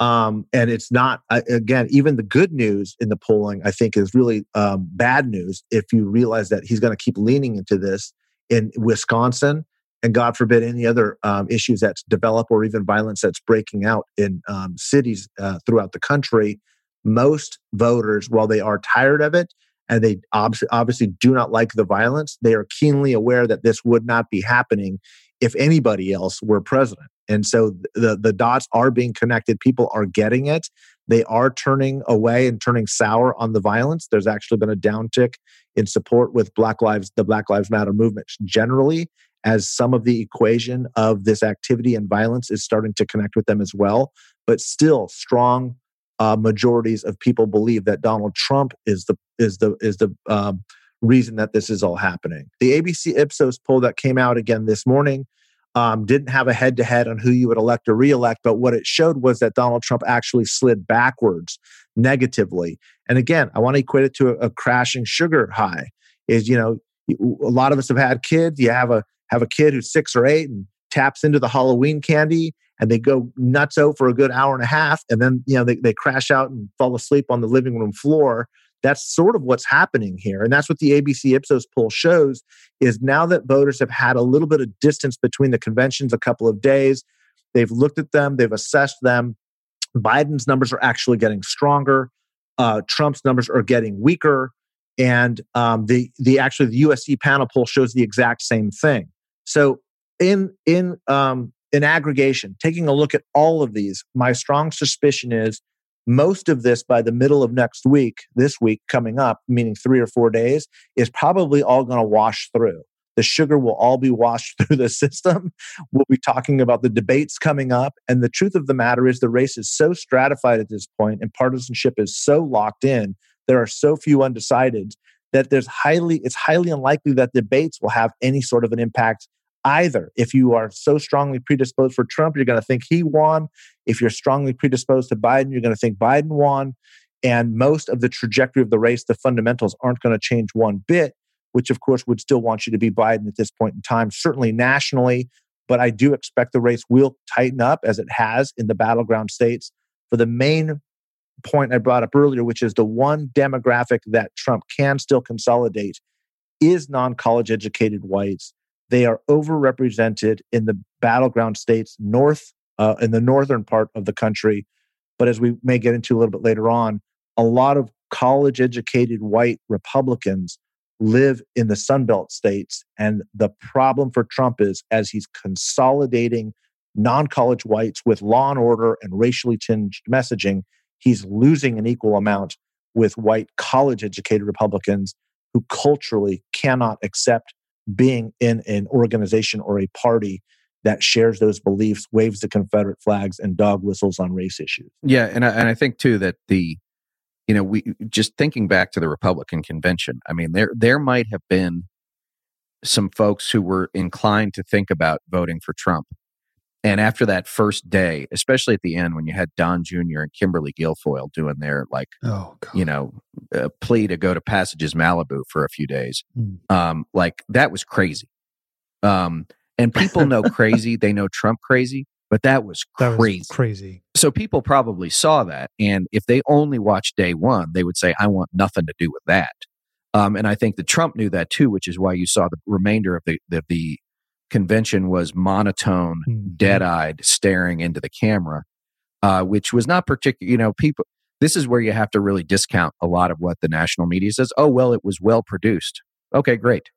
Speaker 3: Um, and it's not uh, again even the good news in the polling. I think is really um, bad news if you realize that he's going to keep leaning into this in Wisconsin and God forbid any other um, issues that's develop or even violence that's breaking out in um, cities uh, throughout the country, most voters, while they are tired of it and they ob- obviously do not like the violence, they are keenly aware that this would not be happening if anybody else were president. And so the, the dots are being connected. People are getting it. They are turning away and turning sour on the violence. There's actually been a downtick in support with Black Lives, the Black Lives Matter movement generally as some of the equation of this activity and violence is starting to connect with them as well. But still, strong uh, majorities of people believe that Donald Trump is the is the is the um, reason that this is all happening. The ABC Ipsos poll that came out again this morning um, didn't have a head to head on who you would elect or reelect, but what it showed was that Donald Trump actually slid backwards negatively. And again, I want to equate it to a, a crashing sugar high. Is you know a lot of us have had kids. You have a have a kid who's six or eight and taps into the Halloween candy and they go nuts out for a good hour and a half and then you know they, they crash out and fall asleep on the living room floor. That's sort of what's happening here. And that's what the abc ipsos poll shows is now that voters have had a little bit of distance between the conventions a couple of days they've looked at them they've assessed them. Biden's numbers are actually getting stronger. Uh, trump's numbers are getting weaker. And um, the the actually the usc panel poll shows the exact same thing so in in um, in aggregation, taking a look at all of these, my strong suspicion is most of this by the middle of next week, this week coming up, meaning three or four days, is probably all going to wash through. The sugar will all be washed through the system. We'll be talking about the debates coming up. And the truth of the matter is, the race is so stratified at this point, and partisanship is so locked in. There are so few undecideds that there's highly it's highly unlikely that debates will have any sort of an impact either. If you are so strongly predisposed for Trump, you're going to think he won. If you're strongly predisposed to Biden, you're going to think Biden won. And most of the trajectory of the race, the fundamentals aren't going to change one bit, which of course would still want you to be Biden at this point in time, certainly nationally. But I do expect the race will tighten up as it has in the battleground states for the main point I brought up earlier, which is the one demographic that Trump can still consolidate is non college educated whites. They are overrepresented in the battleground states north, uh, in the northern part of the country. But as we may get into a little bit later on, a lot of college educated white Republicans live in the Sunbelt states. And the problem for Trump is as he's consolidating non college whites with law and order and racially tinged messaging, he's losing an equal amount with white college educated Republicans who culturally cannot accept being in an organization or a party that shares those beliefs, waves the Confederate flags, and dog whistles on race issues.
Speaker 2: Yeah, and I, and I think too that the, you know, we just thinking back to the Republican convention. I mean, there there might have been some folks who were inclined to think about voting for Trump and after that first day, especially at the end when you had Don Jr. and Kimberly Guilfoyle doing their like, oh, you know, uh, plea to go to Passages Malibu for a few days, mm. um, like that was crazy. Um, and people know crazy; they know Trump crazy, but that was crazy. That was
Speaker 1: crazy.
Speaker 2: So people probably saw that, and if they only watched day one, they would say, "I want nothing to do with that." Um, and I think that Trump knew that too, which is why you saw the remainder of the the, the convention was monotone, mm-hmm. dead eyed, staring into the camera, uh, which was not particular. You know, people. This is where you have to really discount a lot of what the national media says. Oh well, it was well produced. Okay, great.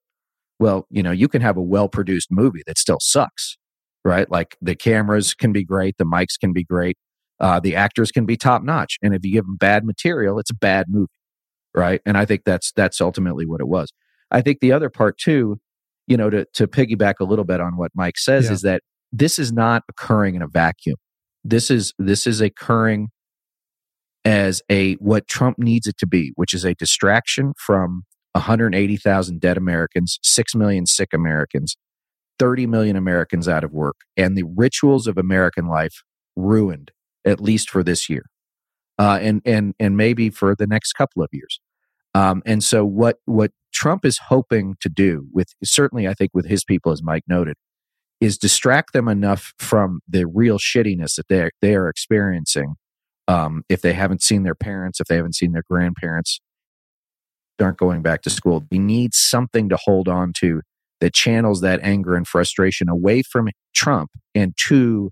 Speaker 2: Well, you know, you can have a well produced movie that still sucks, right? Like the cameras can be great, the mics can be great, uh, the actors can be top notch, and if you give them bad material, it's a bad movie, right? And I think that's that's ultimately what it was. I think the other part too you know, to, to piggyback a little bit on what Mike says yeah. is that this is not occurring in a vacuum. This is this is occurring as a what Trump needs it to be, which is a distraction from 180,000 dead Americans, 6 million sick Americans, 30 million Americans out of work, and the rituals of American life ruined, at least for this year. Uh, and and and maybe for the next couple of years. Um, and so what what Trump is hoping to do with certainly I think with his people, as Mike noted, is distract them enough from the real shittiness that they they are experiencing. Um, if they haven't seen their parents, if they haven't seen their grandparents, aren't going back to school. He needs something to hold on to that channels that anger and frustration away from Trump and to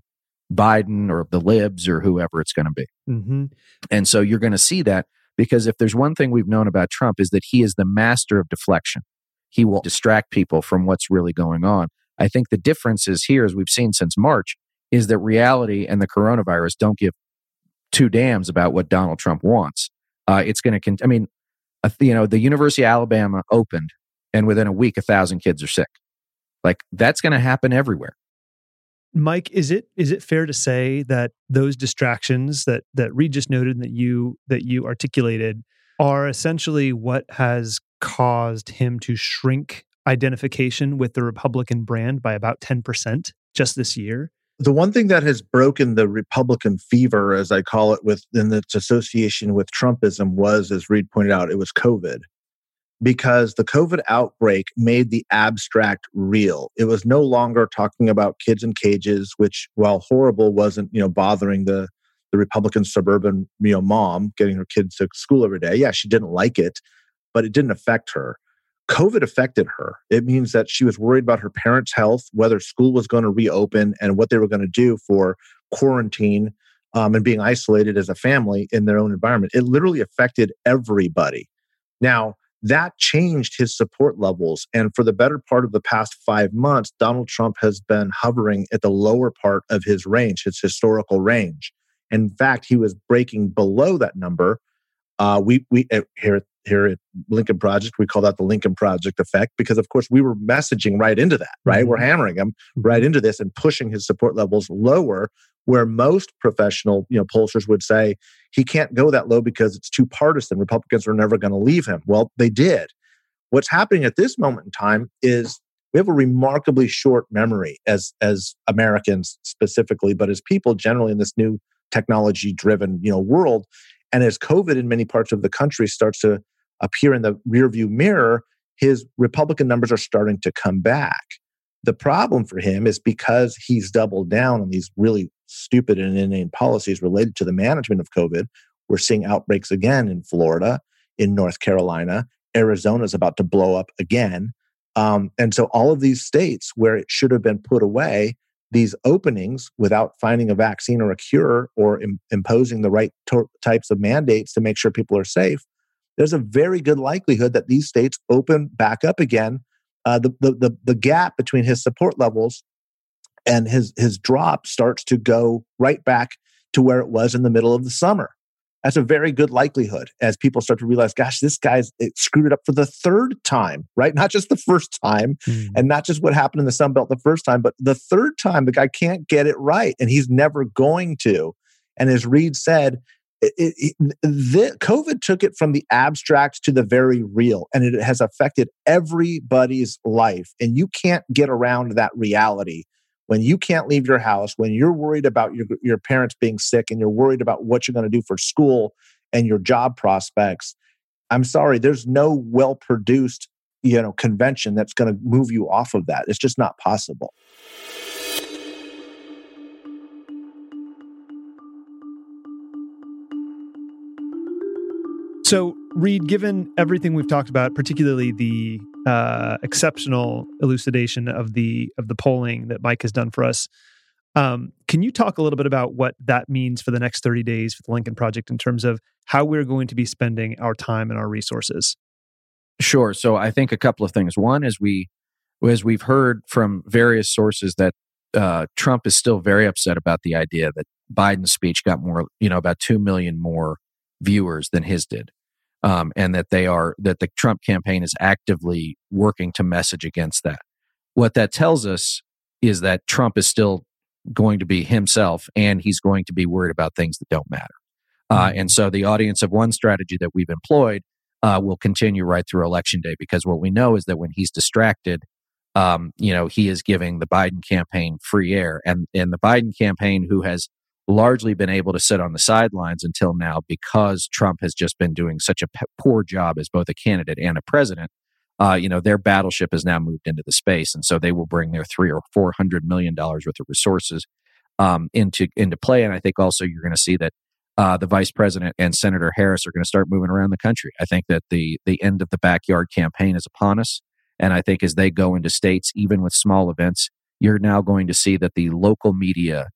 Speaker 2: Biden or the libs or whoever it's going to be. Mm-hmm. And so you're going to see that because if there's one thing we've known about Trump is that he is the master of deflection. He will distract people from what's really going on. I think the difference is here, as we've seen since March, is that reality and the coronavirus don't give two damns about what Donald Trump wants. Uh, it's going to, con- I mean, uh, you know, the University of Alabama opened, and within a week, a thousand kids are sick. Like that's going to happen everywhere.
Speaker 1: Mike, is it is it fair to say that those distractions that that Reed just noted and that you that you articulated are essentially what has caused him to shrink identification with the Republican brand by about 10% just this year?
Speaker 3: The one thing that has broken the Republican fever, as I call it, within its association with Trumpism was, as Reed pointed out, it was COVID because the COVID outbreak made the abstract real. It was no longer talking about kids in cages, which, while horrible, wasn't you know bothering the the Republican suburban you know mom getting her kids to school every day. Yeah, she didn't like it, but it didn't affect her. COVID affected her. It means that she was worried about her parents' health, whether school was going to reopen, and what they were going to do for quarantine um, and being isolated as a family in their own environment. It literally affected everybody. Now, that changed his support levels. And for the better part of the past five months, Donald Trump has been hovering at the lower part of his range, his historical range. In fact, he was breaking below that number. Uh, we we uh, here here at Lincoln Project, we call that the Lincoln Project effect because, of course, we were messaging right into that. Right, mm-hmm. we're hammering him right mm-hmm. into this and pushing his support levels lower, where most professional you know pollsters would say he can't go that low because it's too partisan. Republicans are never going to leave him. Well, they did. what's happening at this moment in time is we have a remarkably short memory as as Americans specifically, but as people generally in this new technology driven you know world. And as COVID in many parts of the country starts to appear in the rearview mirror, his Republican numbers are starting to come back. The problem for him is because he's doubled down on these really stupid and inane policies related to the management of COVID. We're seeing outbreaks again in Florida, in North Carolina. Arizona is about to blow up again. Um, and so all of these states where it should have been put away, these openings without finding a vaccine or a cure or Im- imposing the right to- types of mandates to make sure people are safe, there's a very good likelihood that these states open back up again. Uh, the, the, the, the gap between his support levels and his, his drop starts to go right back to where it was in the middle of the summer that's a very good likelihood as people start to realize, gosh, this guy's screwed it up for the third time, right? Not just the first time, mm. and not just what happened in the Sun Belt the first time, but the third time the guy can't get it right, and he's never going to. And as Reed said, it, it, the, COVID took it from the abstract to the very real, and it has affected everybody's life. And you can't get around that reality when you can't leave your house, when you're worried about your, your parents being sick and you're worried about what you're going to do for school and your job prospects, I'm sorry, there's no well produced you know convention that's going to move you off of that. It's just not possible.
Speaker 1: So, Reed, given everything we've talked about, particularly the uh, exceptional elucidation of the of the polling that Mike has done for us, um, can you talk a little bit about what that means for the next 30 days for the Lincoln Project in terms of how we're going to be spending our time and our resources?
Speaker 2: Sure. So I think a couple of things. One is we, as we've heard from various sources, that uh, Trump is still very upset about the idea that Biden's speech got more, you know, about two million more viewers than his did um, and that they are that the Trump campaign is actively working to message against that. What that tells us is that Trump is still going to be himself, and he's going to be worried about things that don't matter. Uh, and so, the audience of one strategy that we've employed uh, will continue right through election day because what we know is that when he's distracted, um, you know, he is giving the Biden campaign free air, and and the Biden campaign, who has largely been able to sit on the sidelines until now because Trump has just been doing such a poor job as both a candidate and a president. Uh, you know, their battleship has now moved into the space, and so they will bring their three or four hundred million dollars worth of resources um, into into play. And I think also you're going to see that uh, the vice president and Senator Harris are going to start moving around the country. I think that the the end of the backyard campaign is upon us, and I think as they go into states, even with small events, you're now going to see that the local media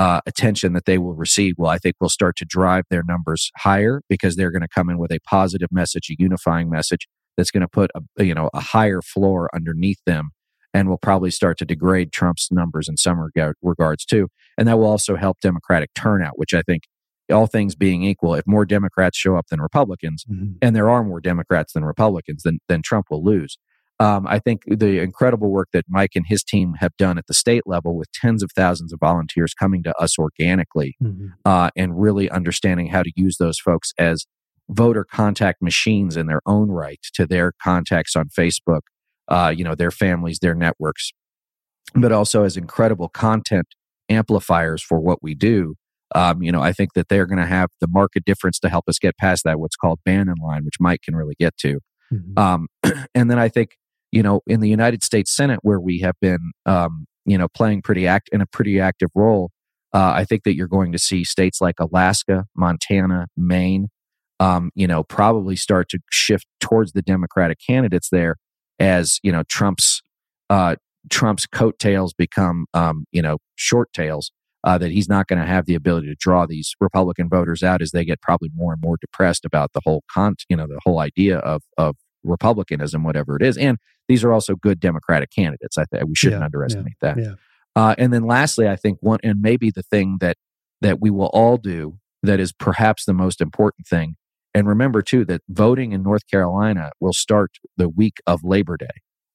Speaker 2: uh, attention that they will receive will, I think, will start to drive their numbers higher because they're going to come in with a positive message, a unifying message that's going to put a you know a higher floor underneath them, and will probably start to degrade Trump's numbers in some regard, regards too. And that will also help Democratic turnout, which I think, all things being equal, if more Democrats show up than Republicans, mm-hmm. and there are more Democrats than Republicans, then then Trump will lose. Um, I think the incredible work that Mike and his team have done at the state level with tens of thousands of volunteers coming to us organically mm-hmm. uh, and really understanding how to use those folks as voter contact machines in their own right to their contacts on Facebook, uh, you know, their families, their networks, but also as incredible content amplifiers for what we do. Um, you know, I think that they're going to have the market difference to help us get past that, what's called ban Bannon line, which Mike can really get to. Mm-hmm. Um, and then I think you know, in the United States Senate, where we have been, um, you know, playing pretty act in a pretty active role, uh, I think that you're going to see states like Alaska, Montana, Maine, um, you know, probably start to shift towards the Democratic candidates there as you know Trump's uh, Trump's coattails become, um, you know, short tails. Uh, that he's not going to have the ability to draw these Republican voters out as they get probably more and more depressed about the whole con, you know, the whole idea of of republicanism, whatever it is. And these are also good Democratic candidates. I think we shouldn't
Speaker 1: yeah,
Speaker 2: underestimate
Speaker 1: yeah,
Speaker 2: that.
Speaker 1: Yeah.
Speaker 2: Uh, and then lastly, I think one, and maybe the thing that that we will all do that is perhaps the most important thing. And remember too that voting in North Carolina will start the week of Labor Day.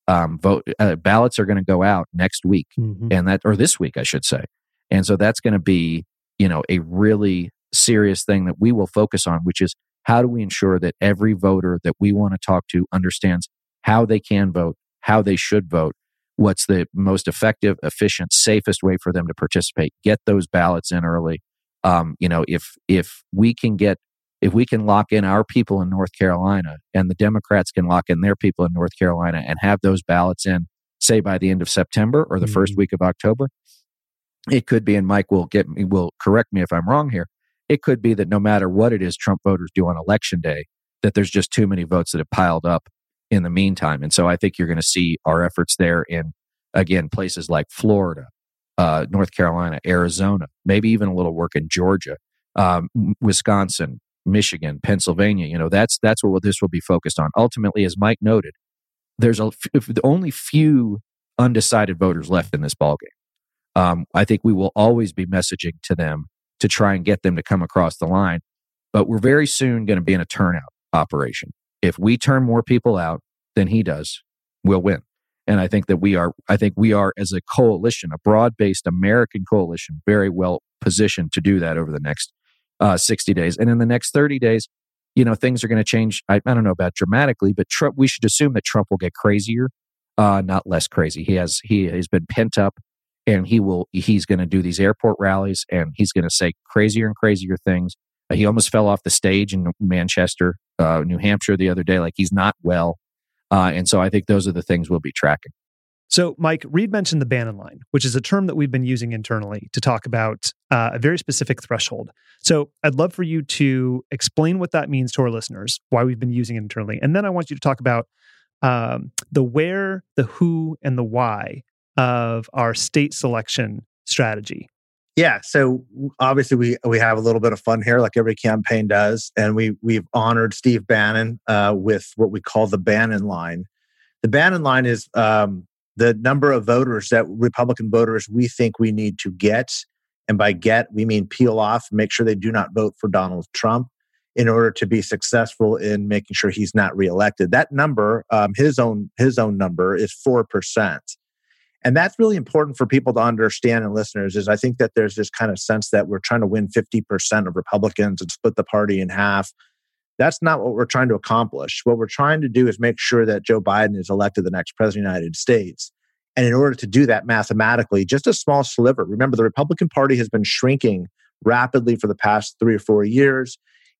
Speaker 2: Um, vote uh, ballots are going to go out next week, mm-hmm. and that or this week, I should say. And so that's going to be you know a really serious thing that we will focus on, which is how do we ensure that every voter that we want to talk to understands how they can vote, how they should vote, what's the most effective, efficient, safest way for them to participate. Get those ballots in early. Um, you know, if if we can get if we can lock in our people in North Carolina and the Democrats can lock in their people in North Carolina and have those ballots in, say by the end of September or the mm-hmm. first week of October, it could be, and Mike will get me will correct me if I'm wrong here. It could be that no matter what it is Trump voters do on election day, that there's just too many votes that have piled up in the meantime. And so I think you're going to see our efforts there in, again, places like Florida, uh, North Carolina, Arizona, maybe even a little work in Georgia, um, Wisconsin, Michigan, Pennsylvania. You know, that's that's what this will be focused on. Ultimately, as Mike noted, there's a f- only few undecided voters left in this ballgame. Um, I think we will always be messaging to them to try and get them to come across the line. But we're very soon going to be in a turnout operation. If we turn more people out than he does, we'll win. And I think that we are, I think we are as a coalition, a broad based American coalition, very well positioned to do that over the next uh, 60 days. And in the next 30 days, you know, things are going to change. I, I, don't know about dramatically, but Trump, we should assume that Trump will get crazier, uh, not less crazy. He has, he has been pent up and he will, he's going to do these airport rallies and he's going to say crazier and crazier things. He almost fell off the stage in Manchester, uh, New Hampshire the other day. Like he's not well. Uh, and so I think those are the things we'll be tracking.
Speaker 1: So, Mike, Reed mentioned the Bannon line, which is a term that we've been using internally to talk about uh, a very specific threshold. So, I'd love for you to explain what that means to our listeners, why we've been using it internally. And then I want you to talk about um, the where, the who, and the why of our state selection strategy.
Speaker 3: Yeah, so obviously we we have a little bit of fun here, like every campaign does, and we we've honored Steve Bannon uh, with what we call the Bannon line. The Bannon line is um, the number of voters that Republican voters we think we need to get. And by get, we mean peel off, make sure they do not vote for Donald Trump in order to be successful in making sure he's not reelected. That number, um, his own his own number, is four percent, and that's really important for people to understand and listeners. Is I think that there's this kind of sense that we're trying to win fifty percent of Republicans and split the party in half. That's not what we're trying to accomplish. What we're trying to do is make sure that Joe Biden is elected the next president of the United States. And in order to do that mathematically, just a small sliver. Remember, the Republican Party has been shrinking rapidly for the past three or four years.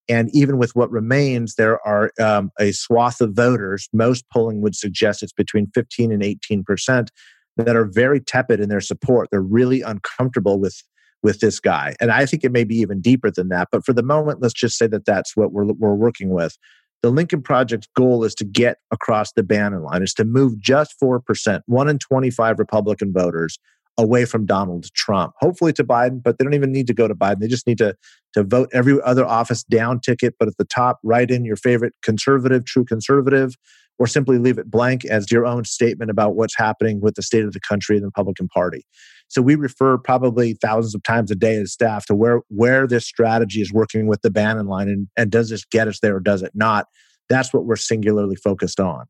Speaker 3: And even with what remains, there are um, a swath of voters. Most polling would suggest it's between 15 and 18 percent that are very tepid in their support. They're really uncomfortable with with this guy. And I think it may be even deeper than that. But for the moment, let's just say that that's what we're, we're working with. The Lincoln Project's goal is to get across the Bannon line, is to move just 4%, one in 25 Republican voters away from Donald Trump, hopefully to Biden, but they don't even need to go to Biden. They just need to, to vote every other office down ticket, but at the top, write in your favorite conservative, true conservative, or simply leave it blank as your own statement about what's happening with the state of the country and the Republican Party. So we refer probably thousands of times a day as staff to where where this strategy is working with the Bannon line and, and does this get us there or does it not? That's what we're singularly focused on.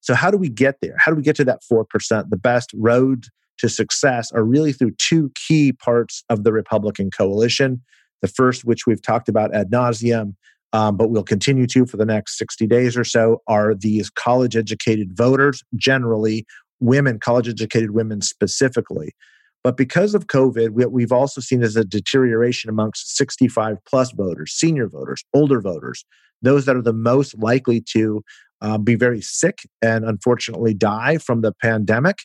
Speaker 3: So how do we get there? How do we get to that 4%? The best road to success are really through two key parts of the Republican coalition. The first, which we've talked about ad nauseum, um, but we'll continue to for the next 60 days or so, are these college educated voters, generally women, college educated women specifically. But because of COVID, what we've also seen is a deterioration amongst 65 plus voters, senior voters, older voters, those that are the most likely to uh, be very sick and unfortunately die from the pandemic.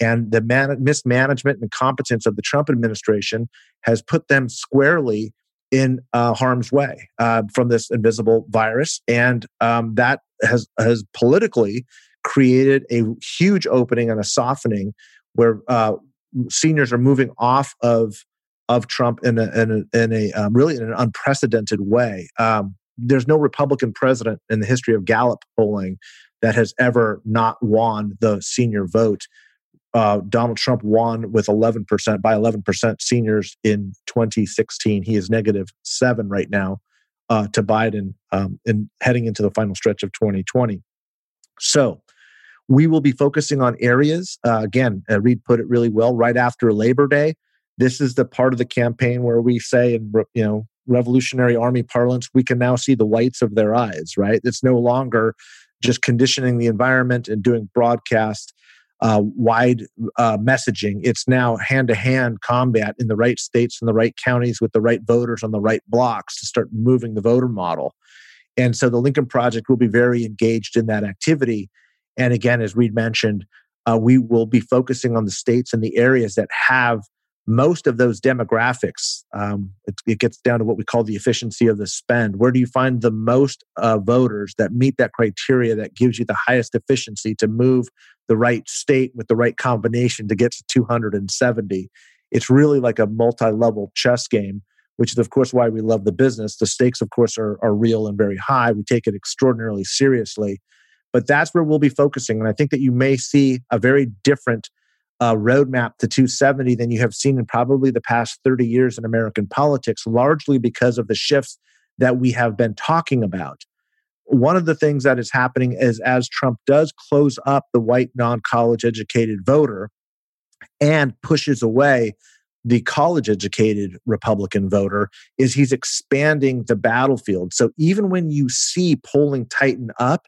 Speaker 3: And the man- mismanagement and competence of the Trump administration has put them squarely in uh, harm's way uh, from this invisible virus. And um, that has, has politically created a huge opening and a softening where uh, seniors are moving off of of Trump in a in a, in a um, really in an unprecedented way. Um, there's no Republican president in the history of Gallup polling that has ever not won the senior vote. Uh, Donald Trump won with 11% by 11% seniors in 2016. He is negative seven right now uh, to Biden um, in heading into the final stretch of 2020. So we will be focusing on areas. Uh, again, uh, Reed put it really well. Right after Labor Day, this is the part of the campaign where we say, in you know, Revolutionary Army parlance, we can now see the whites of their eyes. Right? It's no longer just conditioning the environment and doing broadcast uh, wide uh, messaging. It's now hand to hand combat in the right states and the right counties with the right voters on the right blocks to start moving the voter model. And so the Lincoln Project will be very engaged in that activity. And again, as Reed mentioned, uh, we will be focusing on the states and the areas that have most of those demographics. Um, it, it, gets down to what we call the efficiency of the spend. Where do you find the most uh, voters that meet that criteria that gives you the highest efficiency to move the right state with the right combination to get to 270? It's really like a multi level chess game, which is, of course, why we love the business. The stakes, of course, are, are real and very high. We take it extraordinarily seriously. But that's where we'll be focusing. And I think that you may see a very different uh, roadmap to 270 than you have seen in probably the past 30 years in American politics, largely because of the shifts that we have been talking about. One of the things that is happening is as Trump does close up the white non college educated voter and pushes away the college educated Republican voter, is he's expanding the battlefield. So even when you see polling tighten up,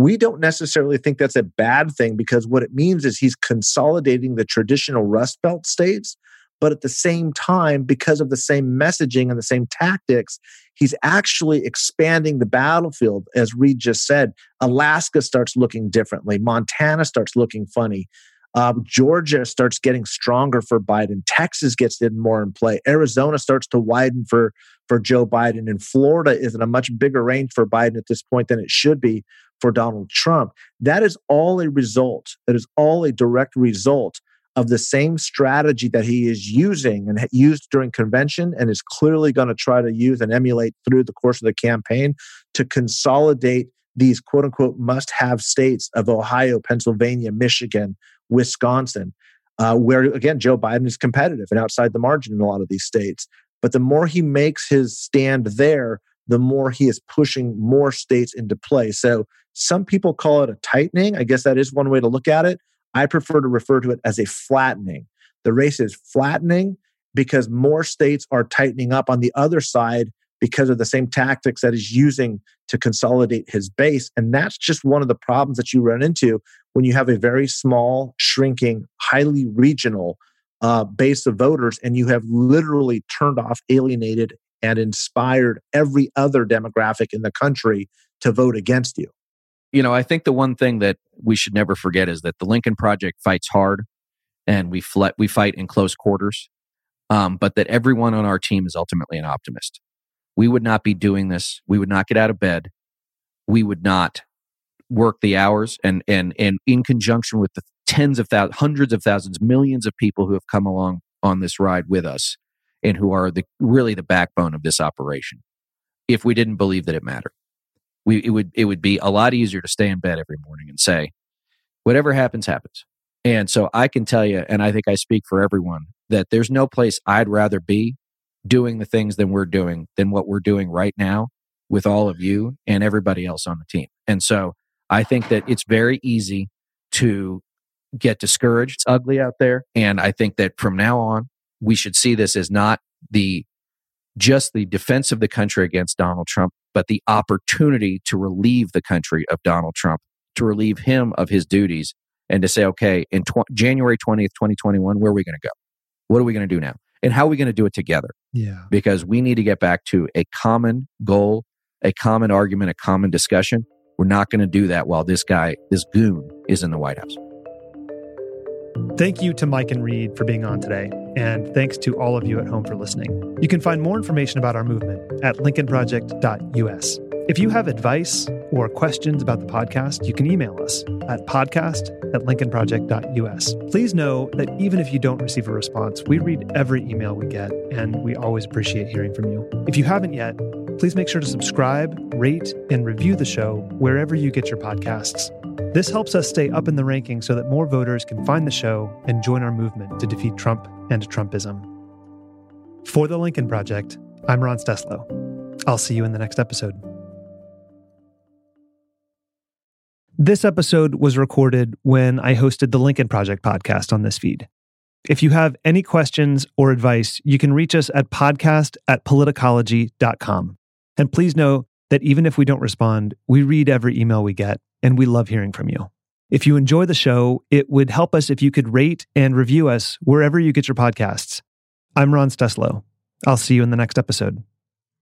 Speaker 3: we don't necessarily think that's a bad thing because what it means is he's consolidating the traditional Rust Belt states. But at the same time, because of the same messaging and the same tactics, he's actually expanding the battlefield. As Reed just said, Alaska starts looking differently, Montana starts looking funny. Um, Georgia starts getting stronger for Biden. Texas gets in more in play. Arizona starts to widen for for Joe Biden, and Florida is in a much bigger range for Biden at this point than it should be for Donald Trump. That is all a result. That is all a direct result of the same strategy that he is using and used during convention and is clearly going to try to use and emulate through the course of the campaign to consolidate these quote unquote must have states of Ohio, Pennsylvania, Michigan, Wisconsin, uh, where again, Joe Biden is competitive and outside the margin in a lot of these states. But the more he makes his stand there, the more he is pushing more states into play. So some people call it a tightening. I guess that is one way to look at it. I prefer to refer to it as a flattening. The race is flattening because more states are tightening up on the other side because of the same tactics that he's using to consolidate his base. And that's just one of the problems that you run into when you have a very small, shrinking, highly regional uh, base of voters and you have literally turned off, alienated, and inspired every other demographic in the country to vote against you.
Speaker 2: You know, I think the one thing that we should never forget is that the Lincoln Project fights hard and we, fle- we fight in close quarters, um, but that everyone on our team is ultimately an optimist we would not be doing this. We would not get out of bed. We would not work the hours and and and in conjunction with the tens of thousands, hundreds of thousands, millions of people who have come along on this ride with us and who are the really the backbone of this operation. If we didn't believe that it mattered, we it would it would be a lot easier to stay in bed every morning and say, whatever happens, happens. And so I can tell you, and I think I speak for everyone, that there's no place I'd rather be doing the things that we're doing than what we're doing right now with all of you and everybody else on the team. And so I think that it's very easy to get discouraged. It's ugly out there. And I think that from now on, we should see this as not the just the defense of the country against Donald Trump, but the opportunity to relieve the country of Donald Trump, to relieve him of his duties, and to say, okay, in tw- January 20th, 2021, where are we going to go? What are we going to do now? and how are we going to do it together?
Speaker 1: Yeah.
Speaker 2: Because we need to get back to a common goal, a common argument, a common discussion. We're not going to do that while this guy, this goon, is in the White House.
Speaker 1: Thank you to Mike and Reed for being on today, and thanks to all of you at home for listening. You can find more information about our movement at lincolnproject.us. If you have advice or questions about the podcast, you can email us at podcast at lincolnproject.us. Please know that even if you don't receive a response, we read every email we get, and we always appreciate hearing from you. If you haven't yet, please make sure to subscribe, rate, and review the show wherever you get your podcasts. This helps us stay up in the rankings so that more voters can find the show and join our movement to defeat Trump and Trumpism. For the Lincoln Project, I'm Ron Steslow. I'll see you in the next episode. This episode was recorded when I hosted the Lincoln Project podcast on this feed. If you have any questions or advice, you can reach us at podcast at politicology.com. And please know that even if we don't respond, we read every email we get and we love hearing from you. If you enjoy the show, it would help us if you could rate and review us wherever you get your podcasts. I'm Ron Steslow. I'll see you in the next episode.